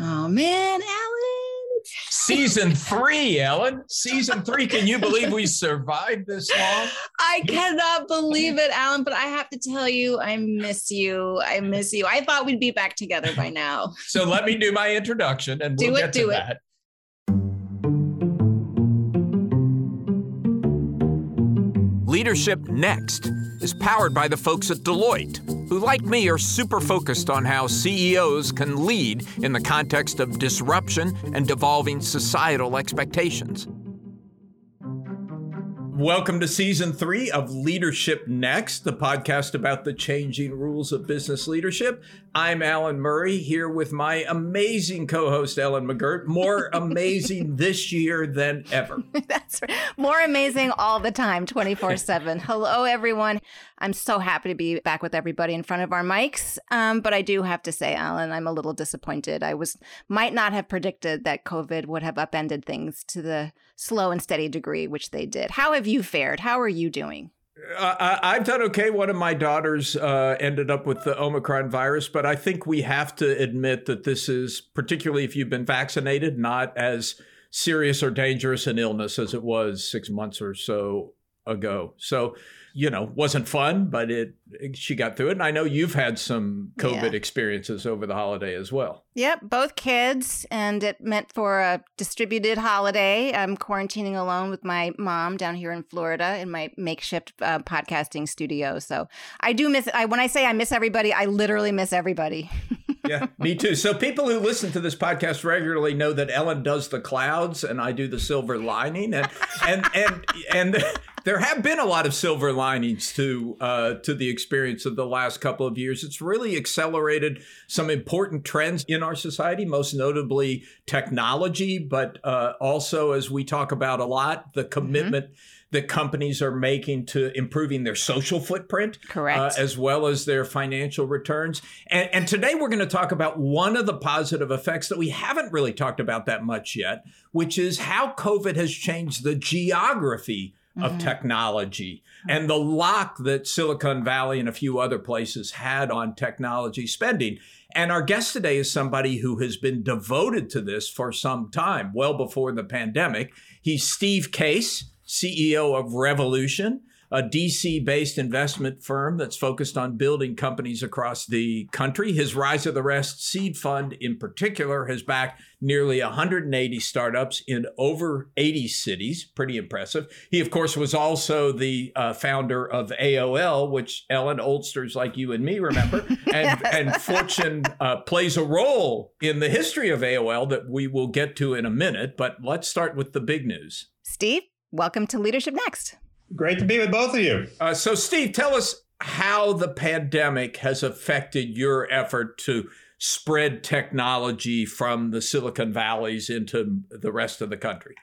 Oh man, Alan. Season three, Ellen. Season three. Can you believe we survived this long? I cannot believe it, Alan, but I have to tell you, I miss you. I miss you. I thought we'd be back together by now. So let me do my introduction and we'll Do it, get to do it. that. Leadership Next is powered by the folks at Deloitte, who, like me, are super focused on how CEOs can lead in the context of disruption and devolving societal expectations. Welcome to season three of Leadership Next, the podcast about the changing rules of business leadership. I'm Alan Murray here with my amazing co host, Ellen McGirt. More amazing this year than ever. That's right. more amazing all the time, 24 7. Hello, everyone. I'm so happy to be back with everybody in front of our mics. Um, but I do have to say, Alan, I'm a little disappointed. I was might not have predicted that COVID would have upended things to the slow and steady degree which they did. How have you fared? How are you doing? I've done okay. One of my daughters uh, ended up with the Omicron virus, but I think we have to admit that this is, particularly if you've been vaccinated, not as serious or dangerous an illness as it was six months or so ago. So, you know, wasn't fun, but it she got through it. And I know you've had some COVID Yeah. experiences over the holiday as well. Yep, both kids, and it meant for a distributed holiday. I'm quarantining alone with my mom down here in Florida in my makeshift uh, podcasting studio. So I do miss. I when I say I miss everybody, I literally miss everybody. yeah, me too. So people who listen to this podcast regularly know that Ellen does the clouds and I do the silver lining, and and and and there have been a lot of silver linings to uh, to the experience of the last couple of years. It's really accelerated some important trends in our society, most notably technology, but uh, also as we talk about a lot, the commitment. That companies are making to improving their social footprint, Correct. uh, as well as their financial returns. And, and today we're going to talk about one of the positive effects that we haven't really talked about that much yet, which is how COVID has changed the geography of mm-hmm. technology mm-hmm. and the lock that Silicon Valley and a few other places had on technology spending. And our guest today is somebody who has been devoted to this for some time, well before the pandemic. He's Steve Case, CEO of Revolution, a DC based investment firm that's focused on building companies across the country. His Rise of the Rest seed fund, in particular, has backed nearly 180 startups in over 80 cities. Pretty impressive. He, of course, was also the uh, founder of AOL, which Ellen Oldsters like you and me remember. and, and Fortune uh, plays a role in the history of AOL that we will get to in a minute. But let's start with the big news. Steve, welcome to Leadership Next. Great to be with both of you. Uh, so, Steve, tell us how the pandemic has affected your effort to spread technology from the Silicon Valleys into the rest of the country.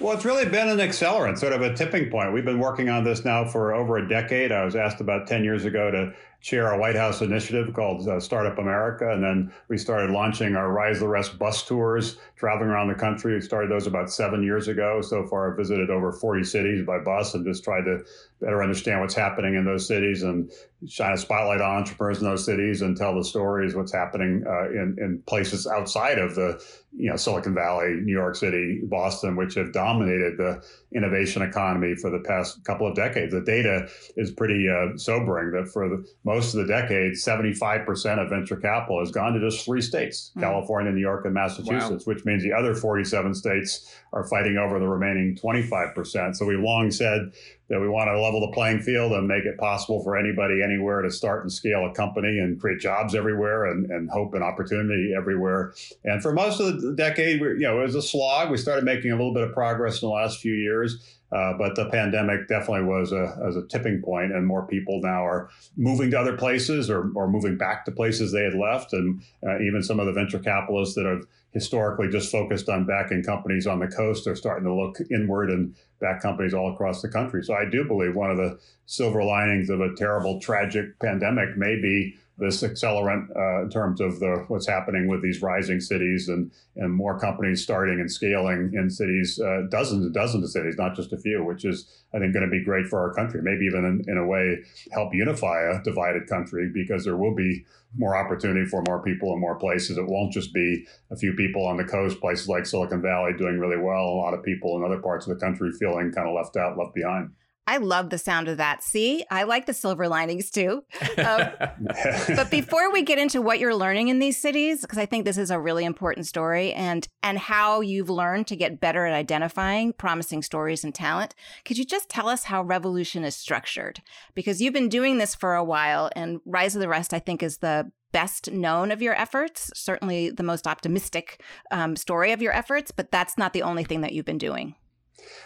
Well, it's really been an accelerant, sort of a tipping point. We've been working on this now for over a decade. I was asked about 10 years ago to chair a White House initiative called uh, Startup America. And then we started launching our Rise the Rest bus tours, traveling around the country. We started those about seven years ago. So far, I've visited over 40 cities by bus and just tried to better understand what's happening in those cities and shine a spotlight on entrepreneurs in those cities and tell the stories, what's happening uh, in, in places outside of the you know Silicon Valley, New York City, Boston, which have dominated the innovation economy for the past couple of decades. The data is pretty uh, sobering that for the, most of the decade, 75% of venture capital has gone to just three states Mm. California, New York, and Massachusetts, which means the other 47 states are fighting over the remaining 25%. So we long said that we want to level the playing field and make it possible for anybody anywhere to start and scale a company and create jobs everywhere and, and hope and opportunity everywhere. And for most of the decade, we, you know, it was a slog. We started making a little bit of progress in the last few years. Uh, but the pandemic definitely was a, as a tipping point, and more people now are moving to other places or, or moving back to places they had left. And uh, even some of the venture capitalists that have historically just focused on backing companies on the coast are starting to look inward and back companies all across the country. So I do believe one of the silver linings of a terrible, tragic pandemic may be this accelerant uh, in terms of the what's happening with these rising cities and and more companies starting and scaling in cities, uh, dozens and dozens of cities, not just a few, which is I think going to be great for our country. Maybe even in, in a way help unify a divided country because there will be more opportunity for more people in more places. It won't just be a few people on the coast, places like Silicon Valley doing really well, a lot of people in other parts of the country feeling kind of left out, left behind. I love the sound of that. See, I like the silver linings too. Um, but before we get into what you're learning in these cities, because I think this is a really important story, and and how you've learned to get better at identifying promising stories and talent, could you just tell us how Revolution is structured? Because you've been doing this for a while, and Rise of the Rest, I think, is the best known of your efforts, certainly the most optimistic um, story of your efforts, but that's not the only thing that you've been doing.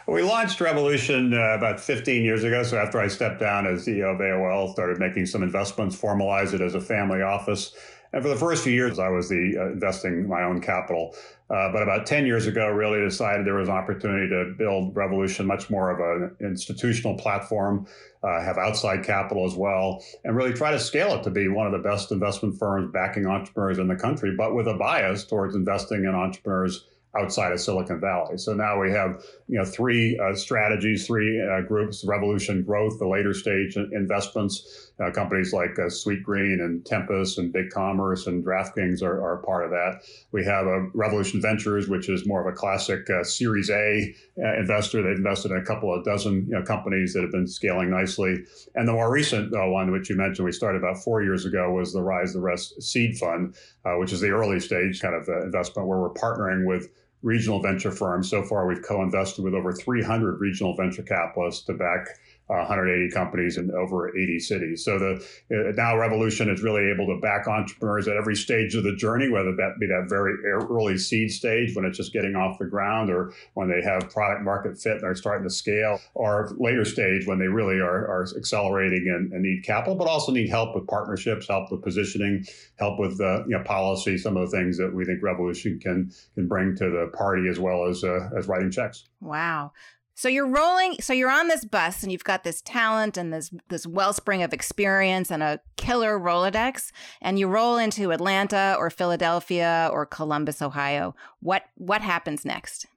We launched Revolution uh, about 15 years ago. So after I stepped down as CEO of AOL, started making some investments, formalized it as a family office. And for the first few years, I was the uh, investing my own capital. Uh, but about 10 years ago, really decided there was an opportunity to build Revolution much more of an institutional platform, uh, have outside capital as well, and really try to scale it to be one of the best investment firms backing entrepreneurs in the country, but with a bias towards investing in entrepreneurs outside of Silicon Valley. So now we have you know three uh, strategies, three uh, groups: Revolution Growth, the later stage investments. Uh, companies like uh, Sweetgreen and Tempus and BigCommerce and DraftKings are, are part of that. We have a Revolution Ventures, which is more of a classic uh, Series A uh, investor. They've invested in a couple of dozen you know, companies that have been scaling nicely. And the more recent one, which you mentioned, we started about four years ago, was the Rise the Rest Seed Fund, which is the early stage kind of investment where we're partnering with regional venture firms. So far, we've co invested with over 300 regional venture capitalists to back 180 companies in over 80 cities. So the uh, now Revolution is really able to back entrepreneurs at every stage of the journey, whether that be that very early seed stage when it's just getting off the ground, or when they have product market fit and are starting to scale, or later stage when they really are, are accelerating and, and need capital, but also need help with partnerships, help with positioning, help with uh, you know, policy, some of the things that we think Revolution can can bring to the party as well as uh, as writing checks. Wow. So you're rolling, so you're on this bus and you've got this talent and this this wellspring of experience and a killer Rolodex and you roll into Atlanta or Philadelphia or Columbus, Ohio. What what happens next?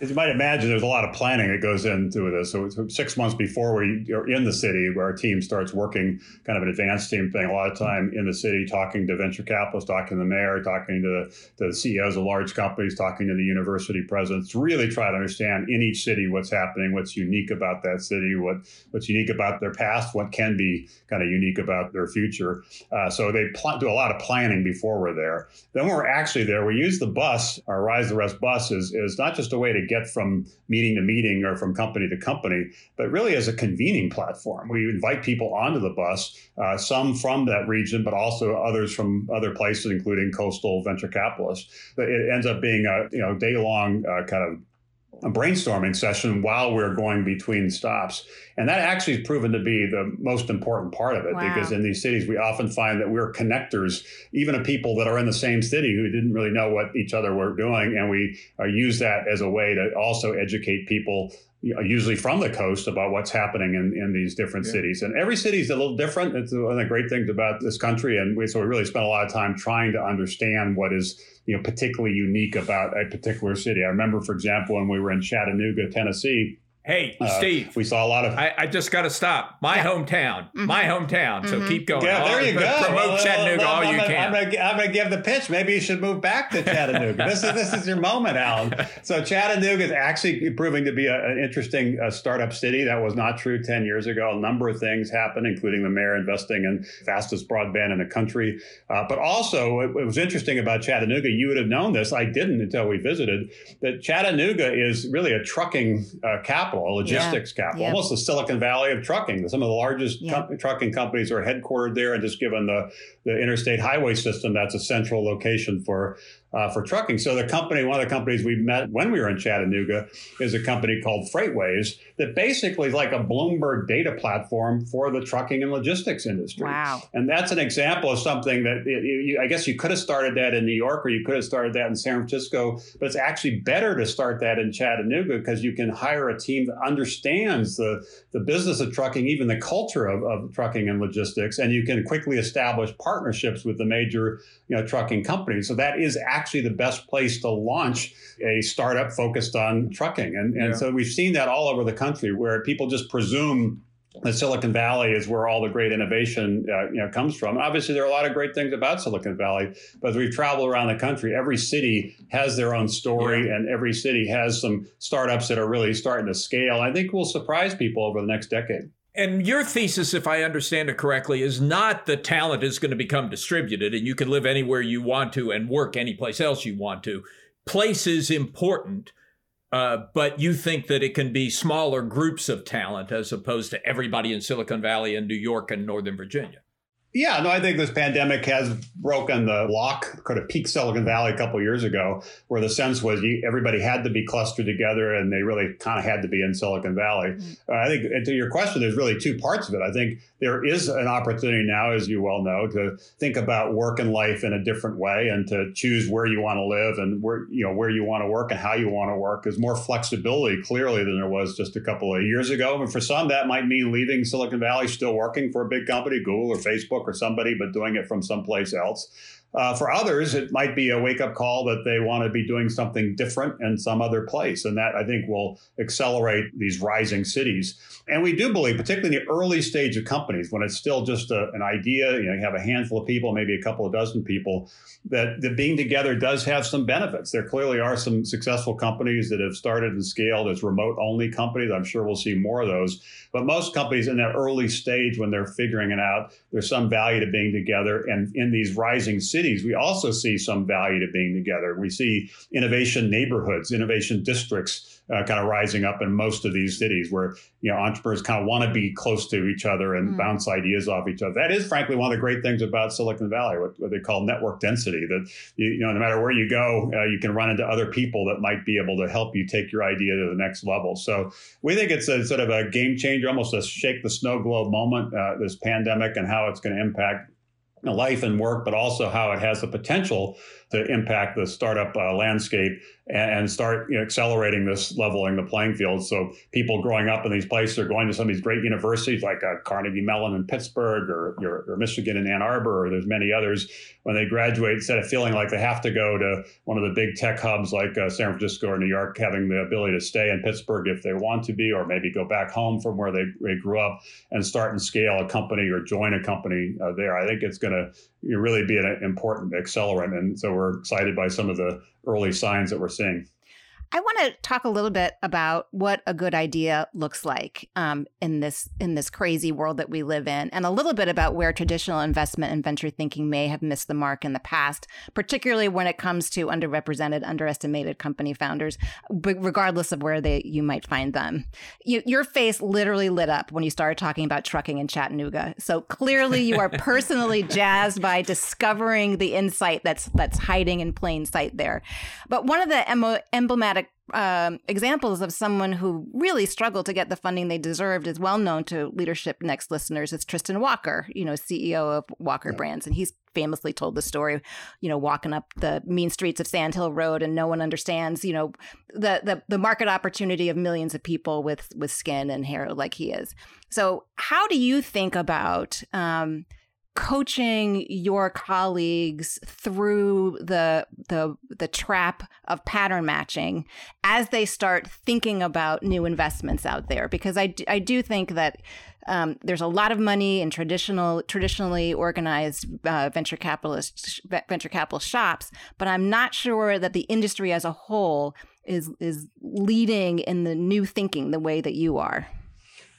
As you might imagine, there's a lot of planning that goes into this. So, six months before we are in the city, where our team starts working, kind of an advanced team thing, a lot of time in the city, talking to venture capitalists, talking to the mayor, talking to the, the CEOs of large companies, talking to the university presidents, really try to understand in each city what's happening, what's unique about that city, what what's unique about their past, what can be kind of unique about their future. Uh, so they pl- do a lot of planning before we're there. Then when we're actually there, we use the bus, our Rise the Rest bus is, is not just a way to get from meeting to meeting or from company to company, but really as a convening platform. We invite people onto the bus, uh, some from that region, but also others from other places, including coastal venture capitalists. It ends up being a you know day long uh, kind of a brainstorming session while we're going between stops. And that actually has proven to be the most important part of it wow. because in these cities, we often find that we're connectors, even of people that are in the same city who didn't really know what each other were doing. And we uh, use that as a way to also educate people usually from the coast about what's happening in, in these different yeah. cities. And every city is a little different. It's one of the great things about this country. And we, so we really spent a lot of time trying to understand what is you know particularly unique about a particular city. I remember, for example, when we were in Chattanooga, Tennessee, Hey, uh, Steve. We saw a lot of. I, I just got to stop. My yeah. hometown. Mm-hmm. My hometown. Mm-hmm. So keep going. Yeah, there you go. Promote well, Chattanooga well, all I'm you gonna, can. I'm going to give the pitch. Maybe you should move back to Chattanooga. this is this is your moment, Alan. So Chattanooga is actually proving to be a, an interesting uh, startup city. That was not true 10 years ago. A number of things happened, including the mayor investing in fastest broadband in the country. Uh, but also, it, it was interesting about Chattanooga. You would have known this. I didn't until we visited. That Chattanooga is really a trucking uh, capital, a logistics. Yeah capital, yep. almost the Silicon Valley of trucking. Some of the largest yep. com- trucking companies are headquartered there, and just given the, the interstate highway system, that's a central location for uh, for trucking. So the company, one of the companies we met when we were in Chattanooga, is a company called FreightWaves that basically is like a Bloomberg data platform for the trucking and logistics industry. Wow! And that's an example of something that it, you, I guess you could have started that in New York or you could have started that in San Francisco, but it's actually better to start that in Chattanooga because you can hire a team that understands the the business of trucking, even the culture of, of trucking and logistics, and you can quickly establish partnerships with the major you know trucking companies. So that is actually the best place to launch a startup focused on trucking. And, and yeah. so we've seen that all over the country where people just presume that Silicon Valley is where all the great innovation uh, you know comes from. Obviously, there are a lot of great things about Silicon Valley, but as we've traveled around the country, every city has their own story, yeah. and every city has some startups that are really starting to scale. I think will surprise people over the next decade. And your thesis, if I understand it correctly, is not that talent is going to become distributed and you can live anywhere you want to and work any place else you want to. Place is important, uh, but you think that it can be smaller groups of talent as opposed to everybody in Silicon Valley and New York and Northern Virginia. Yeah, no, I think this pandemic has broken the lock, kind of peak Silicon Valley a couple years ago, where the sense was you, everybody had to be clustered together and they really kind of had to be in Silicon Valley. Mm-hmm. Uh, I think to your question, there's really two parts of it. I think there is an opportunity now, as you well know, to think about work and life in a different way and to choose where you want to live and where you know where you want to work and how you want to work. There's more flexibility clearly than there was just a couple of years ago. And for some, that might mean leaving Silicon Valley, still working for a big company, Google or Facebook or somebody, but doing it from someplace else. Uh, for others, it might be a wake up call that they want to be doing something different in some other place. And that I think will accelerate these rising cities. And we do believe, particularly in the early stage of companies, when it's still just a, an idea, you know, you have a handful of people, maybe a couple of dozen people, that, that being together does have some benefits. There clearly are some successful companies that have started and scaled as remote only companies. I'm sure we'll see more of those. But most companies in that early stage, when they're figuring it out, there's some value to being together. And in these rising cities, cities, we also see some value to being together. We see innovation neighborhoods, innovation districts uh, kind of rising up in most of these cities where you know entrepreneurs kind of want to be close to each other and mm. bounce ideas off each other. That is frankly one of the great things about Silicon Valley, what, what they call network density. That you, you, know no matter where you go, uh, you can run into other people that might be able to help you take your idea to the next level. So we think it's a sort of a game changer, almost a shake the snow globe moment. Uh, this pandemic and how it's going to impact life and work, but also how it has the potential to impact the startup uh, landscape and, start you know, accelerating this leveling the playing field. So people growing up in these places are going to some of these great universities like uh, Carnegie Mellon in Pittsburgh or, or, or, Michigan in Ann Arbor, or there's many others. When they graduate, instead of feeling like they have to go to one of the big tech hubs like uh, San Francisco or New York, having the ability to stay in Pittsburgh if they want to be, or maybe go back home from where they, they grew up and start and scale a company or join a company uh, there. I think it's going to really be an important accelerant. And so we're excited by some of the early signs that we're seeing. I want to talk a little bit about what a good idea looks like um, in this in this crazy world that we live in, and a little bit about where traditional investment and venture thinking may have missed the mark in the past, particularly when it comes to underrepresented, underestimated company founders, regardless of where they you might find them. You, your face literally lit up when you started talking about trucking in Chattanooga. So clearly, you are personally jazzed by discovering the insight that's that's hiding in plain sight there. But one of the emblematic um, examples of someone who really struggled to get the funding they deserved is well known to Leadership Next listeners. It's Tristan Walker, you know, CEO of Walker yeah. Brands, and he's famously told the story, you know, walking up the mean streets of Sand Hill Road, and no one understands, you know, the the, the market opportunity of millions of people with with skin and hair like he is. So, how do you think about um, coaching your colleagues through the the the trap of pattern matching as they start thinking about new investments out there. Because I, I do think that um, there's a lot of money in traditional traditionally organized uh, venture capitalist venture capital shops but I'm not sure that the industry as a whole is is leading in the new thinking the way that you are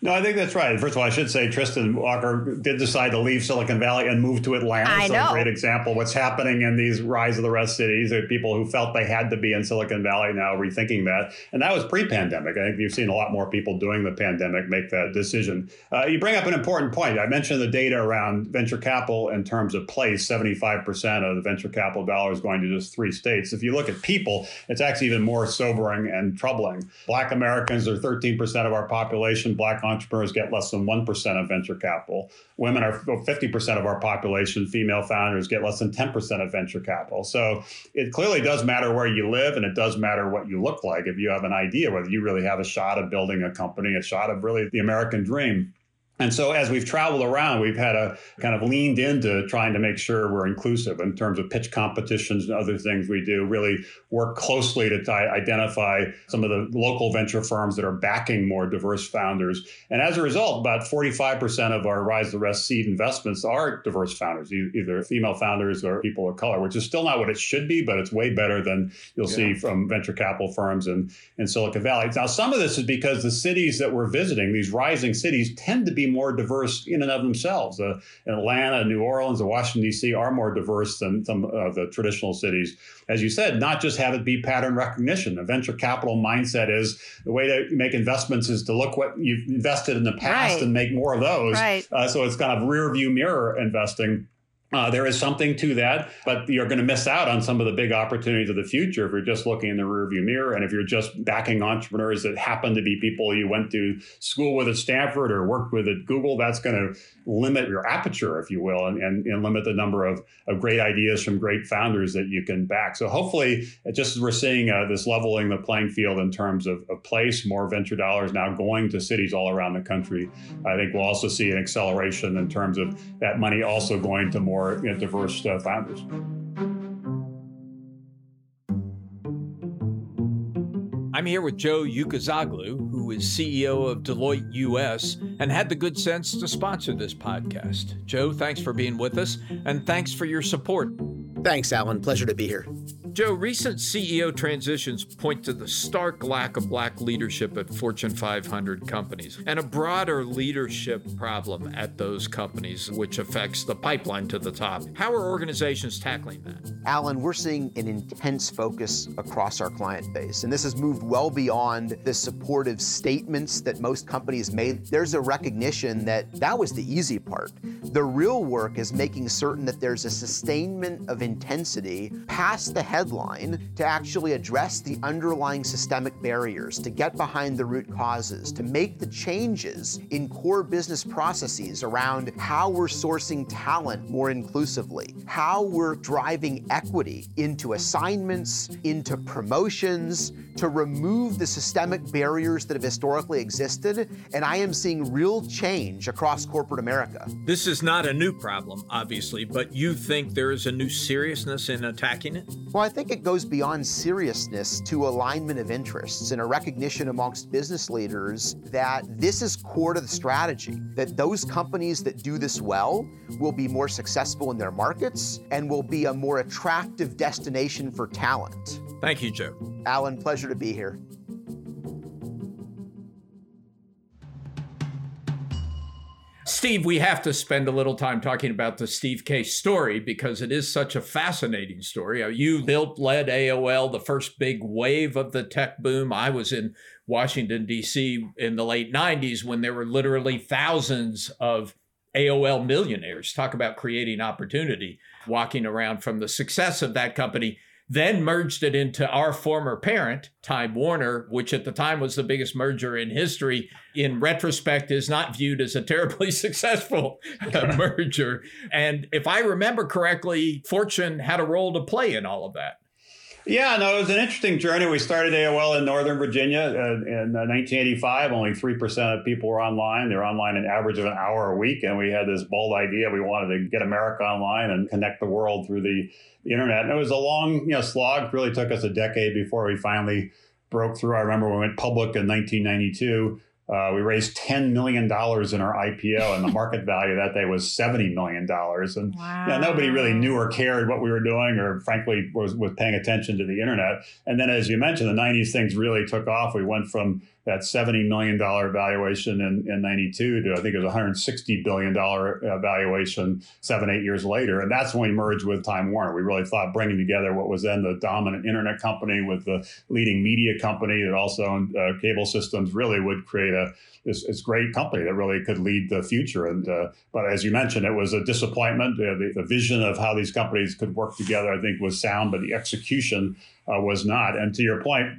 No, I think that's right. First of all, I should say Tristan Walker did decide to leave Silicon Valley and move to Atlanta. I so know. a great example. What's happening in these rise of the rest cities are people who felt they had to be in Silicon Valley now rethinking that. And that was pre-pandemic. I think you've seen a lot more people doing the pandemic make that decision. Uh, you bring up an important point. I mentioned the data around venture capital in terms of place. 75% of the venture capital dollars going to just three states. If you look at people, it's actually even more sobering and troubling. Black Americans are 13% of our population. Black entrepreneurs get less than 1% of venture capital. Women are 50% of our population. Female founders get less than 10% of venture capital. So it clearly does matter where you live and it does matter what you look like if you have an idea, whether you really have a shot of building a company, a shot of really the American dream. And so, as we've traveled around, we've had a kind of leaned into trying to make sure we're inclusive in terms of pitch competitions and other things we do. Really work closely to identify some of the local venture firms that are backing more diverse founders. And as a result, about 45% of our Rise the Rest seed investments are diverse founders, either female founders or people of color, which is still not what it should be, but it's way better than you'll yeah. see from venture capital firms in, in Silicon Valley. Now, some of this is because the cities that we're visiting, these rising cities, tend to be more diverse in and of themselves. Uh, Atlanta, New Orleans, and Washington, D.C. are more diverse than some of the traditional cities. As you said, not just have it be pattern recognition. The venture capital mindset is the way to make investments is to look what you've invested in the past right. and make more of those. Right. Uh, so it's kind of rear view mirror investing. Uh, there is something to that, but you're going to miss out on some of the big opportunities of the future if you're just looking in the rearview mirror and if you're just backing entrepreneurs that happen to be people you went to school with at Stanford or worked with at Google. That's going to limit your aperture, if you will, and, and, and limit the number of, of great ideas from great founders that you can back. So hopefully, just as we're seeing uh, this leveling the playing field in terms of, of place, more venture dollars now going to cities all around the country, I think we'll also see an acceleration in terms of that money also going to more you know, diverse uh, founders. I'm here with Joe Ucuzoglu, who is CEO of Deloitte US and had the good sense to sponsor this podcast. Joe, thanks for being with us and thanks for your support. Thanks, Alan. Pleasure to be here. Joe, recent CEO transitions point to the stark lack of black leadership at Fortune 500 companies and a broader leadership problem at those companies, which affects the pipeline to the top. How are organizations tackling that? Alan, we're seeing an intense focus across our client base, and this has moved well beyond the supportive statements that most companies made. There's a recognition that that was the easy part. The real work is making certain that there's a sustainment of intensity past the head headline to actually address the underlying systemic barriers, to get behind the root causes, to make the changes in core business processes around how we're sourcing talent more inclusively, how we're driving equity into assignments, into promotions, to remove the systemic barriers that have historically existed. And I am seeing real change across corporate America. This is not a new problem, obviously, but you think there is a new seriousness in attacking it? Well, I think it goes beyond seriousness to alignment of interests and a recognition amongst business leaders that this is core to the strategy, that those companies that do this well will be more successful in their markets and will be a more attractive destination for talent. Thank you, Joe. Alan, pleasure to be here. Steve, we have to spend a little time talking about the Steve Case story because it is such a fascinating story. Uh, you built, led AOL, the first big wave of the tech boom. I was in Washington, D.C. in the late 90s when there were literally thousands of AOL millionaires. Talk about creating opportunity, walking around from the success of that company then merged it into our former parent, Time Warner, which at the time was the biggest merger in history. In retrospect, is not viewed as a terribly successful uh, merger. And if I remember correctly, Fortune had a role to play in all of that. Yeah, no, it was an interesting journey. We started AOL in Northern Virginia uh, in uh, 1985. Only 3% of people were online. They were online an average of an hour a week. And we had this bold idea. We wanted to get America online and connect the world through the, the internet. And it was a long you know, slog. It really took us a decade before we finally broke through. I remember we went public in 1992. Uh, we raised $10 million in our IPO, and the market value that day was $70 million. And wow. you know, nobody really knew or cared what we were doing, or frankly, was, was paying attention to the internet. And then, as you mentioned, the 90s things really took off. We went from that $70 million valuation in, in 92 to I think it was $160 billion valuation seven, eight years later. And that's when we merged with Time Warner. We really thought bringing together what was then the dominant internet company with the leading media company that also owned uh, cable systems really would create a this, this, great company that really could lead the future. And uh, but as you mentioned, it was a disappointment. Uh, the, the, vision of how these companies could work together, I think, was sound, but the execution uh, was not. And to your point,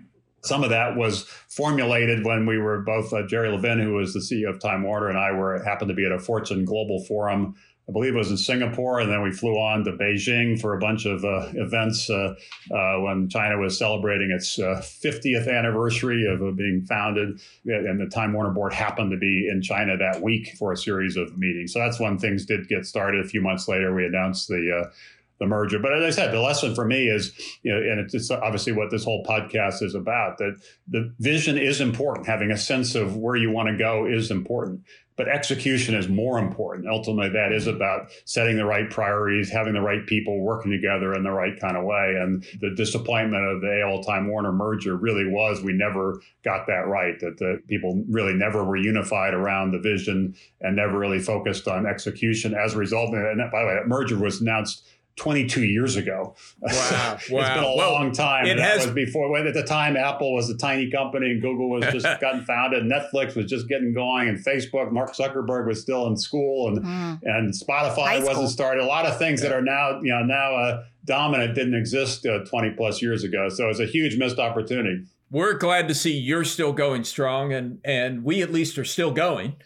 some of that was formulated when we were both uh, Jerry Levin, who was the CEO of Time Warner, and I were happened to be at a Fortune Global Forum. I believe it was in Singapore, and then we flew on to Beijing for a bunch of uh, events uh, uh when China was celebrating its 50th uh, anniversary of being founded. And the Time Warner board happened to be in China that week for a series of meetings. So that's when things did get started. A few months later, we announced the the merger. But as I said, the lesson for me is, you know, and it's obviously what this whole podcast is about, that the vision is important. Having a sense of where you want to go is important. But execution is more important. Ultimately, that is about setting the right priorities, having the right people working together in the right kind of way. And the disappointment of the AOL Time Warner merger really was we never got that right, that the people really never were unified around the vision and never really focused on execution. As a result, and by the way, that merger was announced 22 years ago. Wow. wow. it's been a well, long time. It has, was before when at the time Apple was a tiny company and Google was just gotten founded, Netflix was just getting going and Facebook, Mark Zuckerberg was still in school and mm. and Spotify wasn't started. A lot of things yeah. that are now, you know, now uh, dominant didn't exist uh, 20 plus years ago. So it's a huge missed opportunity. We're glad to see you're still going strong and and we at least are still going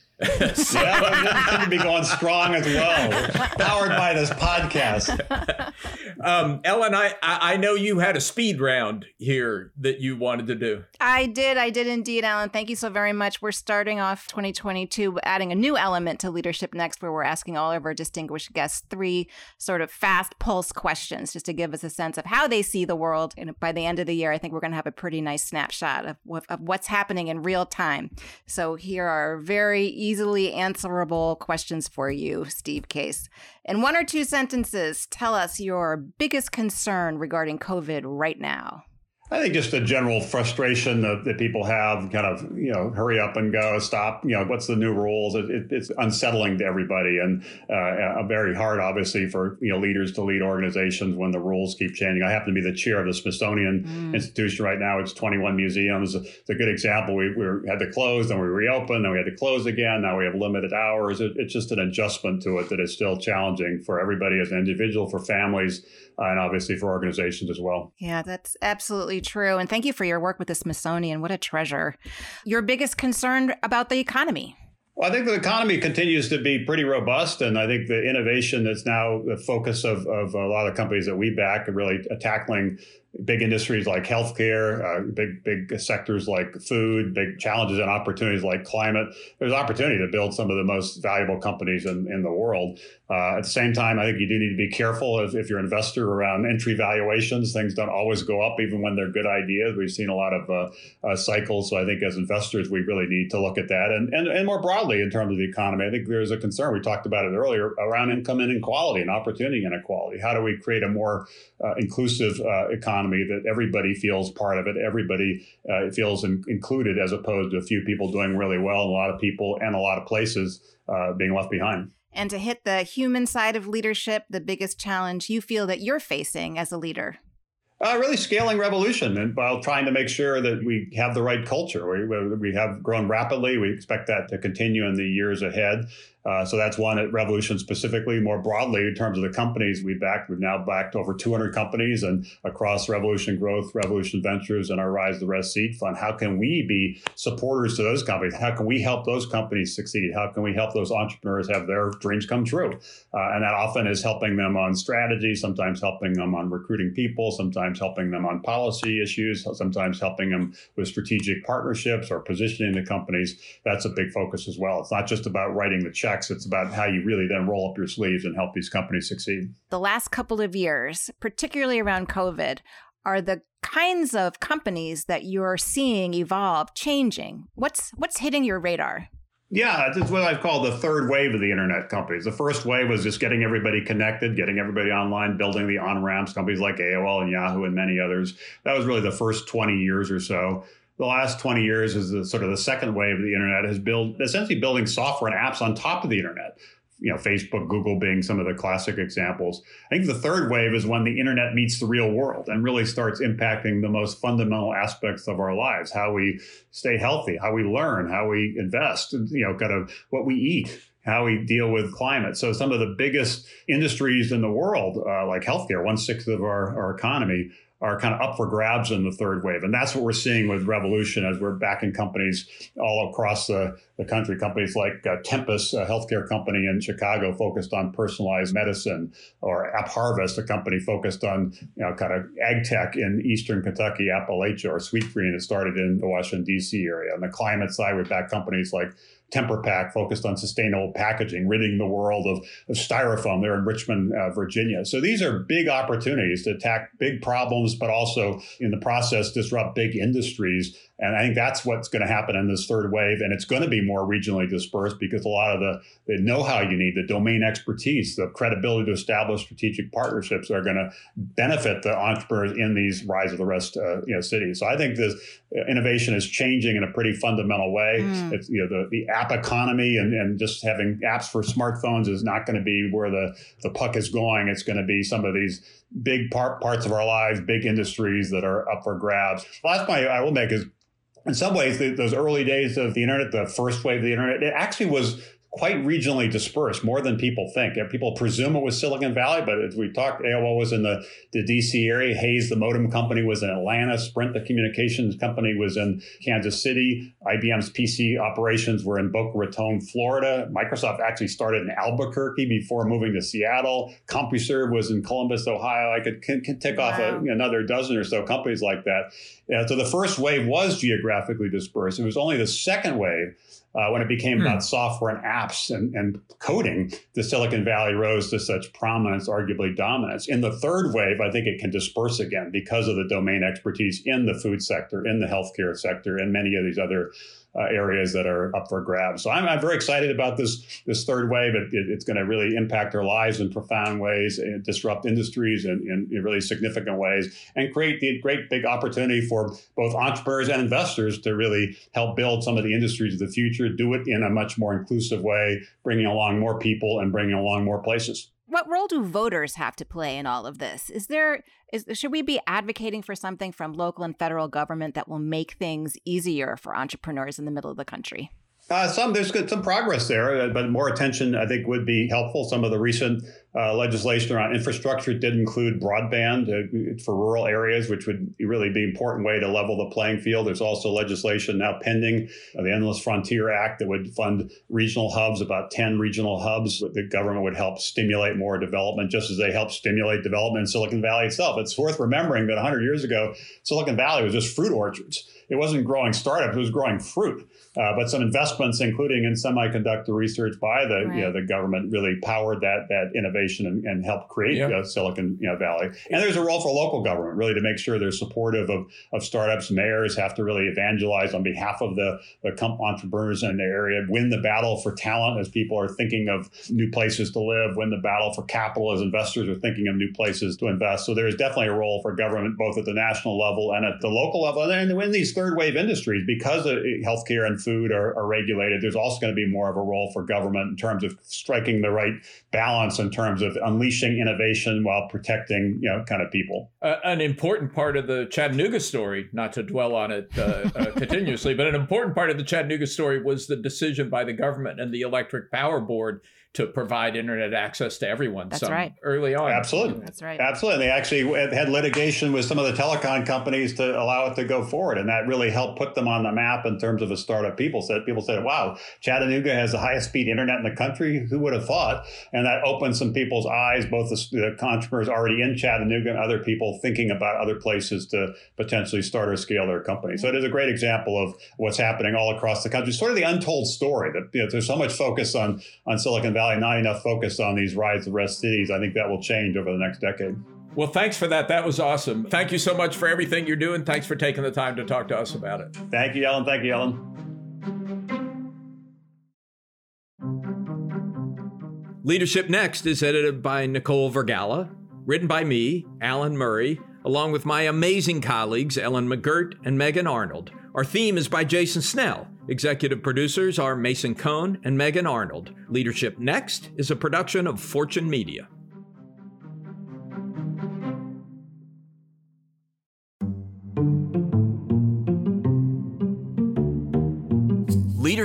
so, yeah, going to be going strong as well, powered by this podcast. Um, Ellen, I, I know you had a speed round here that you wanted to do. I did. I did indeed, Alan. Thank you so very much. We're starting off 2022 adding a new element to Leadership Next, where we're asking all of our distinguished guests three sort of fast pulse questions just to give us a sense of how they see the world. And by the end of the year, I think we're going to have a pretty nice snapshot of, of what's happening in real time. So here are very easily answerable questions for you, Steve Case. In one or two sentences, tell us your biggest concern regarding COVID right now. I think just the general frustration that, that, people have, kind of, you know, hurry up and go, stop, you know, what's the new rules? It, it, it's unsettling to everybody and uh, very hard, obviously, for, you know, leaders to lead organizations when the rules keep changing. I happen to be the chair of the Smithsonian mm. Institution right now. It's 21 museums. It's a good example. We, we had to close, then we reopened, then we had to close again. Now we have limited hours. It, it's just an adjustment to it that is still challenging for everybody as an individual, for families, uh, and obviously for organizations as well. Yeah, that's absolutely true. And thank you for your work with the Smithsonian. What a treasure. Your biggest concern about the economy? Well, I think the economy continues to be pretty robust. And I think the innovation that's now the focus of, of a lot of companies that we back are really tackling big industries like healthcare, uh, big big sectors like food, big challenges and opportunities like climate. There's opportunity to build some of the most valuable companies in, in the world. Uh, at the same time, I think you do need to be careful if, if you're an investor around entry valuations. Things don't always go up, even when they're good ideas. We've seen a lot of uh, uh, cycles. So I think as investors, we really need to look at that. And, and, and more broadly, in terms of the economy, I think there's a concern. We talked about it earlier around income inequality and opportunity inequality. How do we create a more uh, inclusive uh, economy that everybody feels part of it, everybody uh, feels in, included, as opposed to a few people doing really well, and a lot of people and a lot of places being left behind. And to hit the human side of leadership, the biggest challenge you feel that you're facing as a leader? Uh, really scaling revolution and while trying to make sure that we have the right culture. We, we have grown rapidly. We expect that to continue in the years ahead. Uh, so that's one at Revolution specifically. More broadly, in terms of the companies we backed, we've now backed over 200 companies and across Revolution Growth, Revolution Ventures, and our Rise the Rest Seed Fund. How can we be supporters to those companies? How can we help those companies succeed? How can we help those entrepreneurs have their dreams come true? Uh, and that often is helping them on strategy, sometimes helping them on recruiting people, sometimes helping them on policy issues, sometimes helping them with strategic partnerships or positioning the companies. That's a big focus as well. It's not just about writing the check checks. It's about how you really then roll up your sleeves and help these companies succeed. The last couple of years, particularly around COVID, are the kinds of companies that you're seeing evolve changing. What's what's hitting your radar? Yeah, it's what I've called the third wave of the internet companies. The first wave was just getting everybody connected, getting everybody online, building the on ramps, companies like AOL and Yahoo and many others. That was really the first 20 years or so. The last 20 years is the sort of the second wave of the internet has built essentially building software and apps on top of the internet you know, Facebook, Google being some of the classic examples. I think the third wave is when the internet meets the real world and really starts impacting the most fundamental aspects of our lives, how we stay healthy, how we learn, how we invest, you know, kind of what we eat, how we deal with climate. So some of the biggest industries in the world, uh, like healthcare, one sixth of our, our economy, are kind of up for grabs in the third wave. And that's what we're seeing with Revolution as we're backing companies all across the, the country. Companies like uh, Tempus, a healthcare company in Chicago focused on personalized medicine, or App Harvest, a company focused on you know kind of ag tech in eastern Kentucky, Appalachia, or Sweetgreen that started in the Washington, D.C. area. On the climate side, we back companies like TemperPak focused on sustainable packaging, ridding the world of, of styrofoam there in Richmond, uh, Virginia. So these are big opportunities to attack big problems, but also in the process disrupt big industries and I think that's what's going to happen in this third wave. And it's going to be more regionally dispersed because a lot of the, the know how you need, the domain expertise, the credibility to establish strategic partnerships are going to benefit the entrepreneurs in these rise of the rest uh, you know, cities. So I think this innovation is changing in a pretty fundamental way. Mm. It's, you know, the, the app economy and, and just having apps for smartphones is not going to be where the, the puck is going. It's going to be some of these big part, parts of our lives, big industries that are up for grabs. Last point I will make is in some ways, the, those early days of the internet, the first wave of the internet, it actually was quite regionally dispersed, more than people think. People presume it was Silicon Valley, but as we talked, AOL was in the, the DC area. Hayes, the modem company, was in Atlanta. Sprint, the communications company, was in Kansas City. IBM's PC operations were in Boca Raton, Florida. Microsoft actually started in Albuquerque before moving to Seattle. CompuServe was in Columbus, Ohio. I could, could tick wow. off a, another dozen or so companies like that. Uh, so the first wave was geographically dispersed. It was only the second wave uh, when it became hmm. about software and apps and, and coding, the Silicon Valley rose to such prominence, arguably dominance. In the third wave, I think it can disperse again because of the domain expertise in the food sector, in the healthcare sector, and many of these other uh, areas that are up for grabs. So I'm, I'm, very excited about this this third wave. It, it, it's going to really impact our lives in profound ways, and disrupt industries in, in, in, really significant ways, and create the great big opportunity for both entrepreneurs and investors to really help build some of the industries of the future. Do it in a much more inclusive way, bringing along more people and bringing along more places what role do voters have to play in all of this? Is there is should we be advocating for something from local and federal government that will make things easier for entrepreneurs in the middle of the country? Uh, some there's good, some progress there, uh, but more attention I think would be helpful. Some of the recent uh, legislation around infrastructure did include broadband uh, for rural areas, which would really be an important way to level the playing field. There's also legislation now pending, uh, the Endless Frontier Act, that would fund regional hubs, about 10 regional hubs. The government would help stimulate more development, just as they help stimulate development in Silicon Valley itself. It's worth remembering that 100 years ago, Silicon Valley was just fruit orchards. It wasn't growing startups; it was growing fruit. Uh, but some investments, including in semiconductor research by the right. you know, the government, really powered that that innovation and, and helped create yep. uh, Silicon you know, Valley. And there's a role for local government, really, to make sure they're supportive of, of startups. Mayors have to really evangelize on behalf of the, the entrepreneurs in their area, win the battle for talent as people are thinking of new places to live, win the battle for capital as investors are thinking of new places to invest. So there is definitely a role for government, both at the national level and at the local level. And in these third wave industries, because of healthcare and food are, are regulated, there's also going to be more of a role for government in terms of striking the right balance in terms of unleashing innovation while protecting, you know, kind of people. Uh, an important part of the Chattanooga story, not to dwell on it uh, uh, continuously, but an important part of the Chattanooga story was the decision by the government and the Electric Power Board to provide internet access to everyone. That's right. Early on. Absolutely. That's right. Absolutely. And they actually had litigation with some of the telecom companies to allow it to go forward. And that really helped put them on the map in terms of a startup. People said, people said, wow, Chattanooga has the highest speed internet in the country. Who would have thought? And that opened some people's eyes, both the, the entrepreneurs already in Chattanooga and other people thinking about other places to potentially start or scale their company. So it is a great example of what's happening all across the country. Sort of the untold story that you know, there's so much focus on, on Silicon Valley Valley, not enough focus on these rise of rest cities. I think that will change over the next decade. Well, thanks for that. That was awesome. Thank you so much for everything you're doing. Thanks for taking the time to talk to us about it. Thank you, Ellen. Thank you, Ellen. Leadership Next is edited by Nicole Vergala, written by me, Alan Murray, along with my amazing colleagues, Ellen McGirt and Megan Arnold. Our theme is by Jason Snell. Executive producers are Mason Cohn and Megan Arnold. Leadership Next is a production of Fortune Media.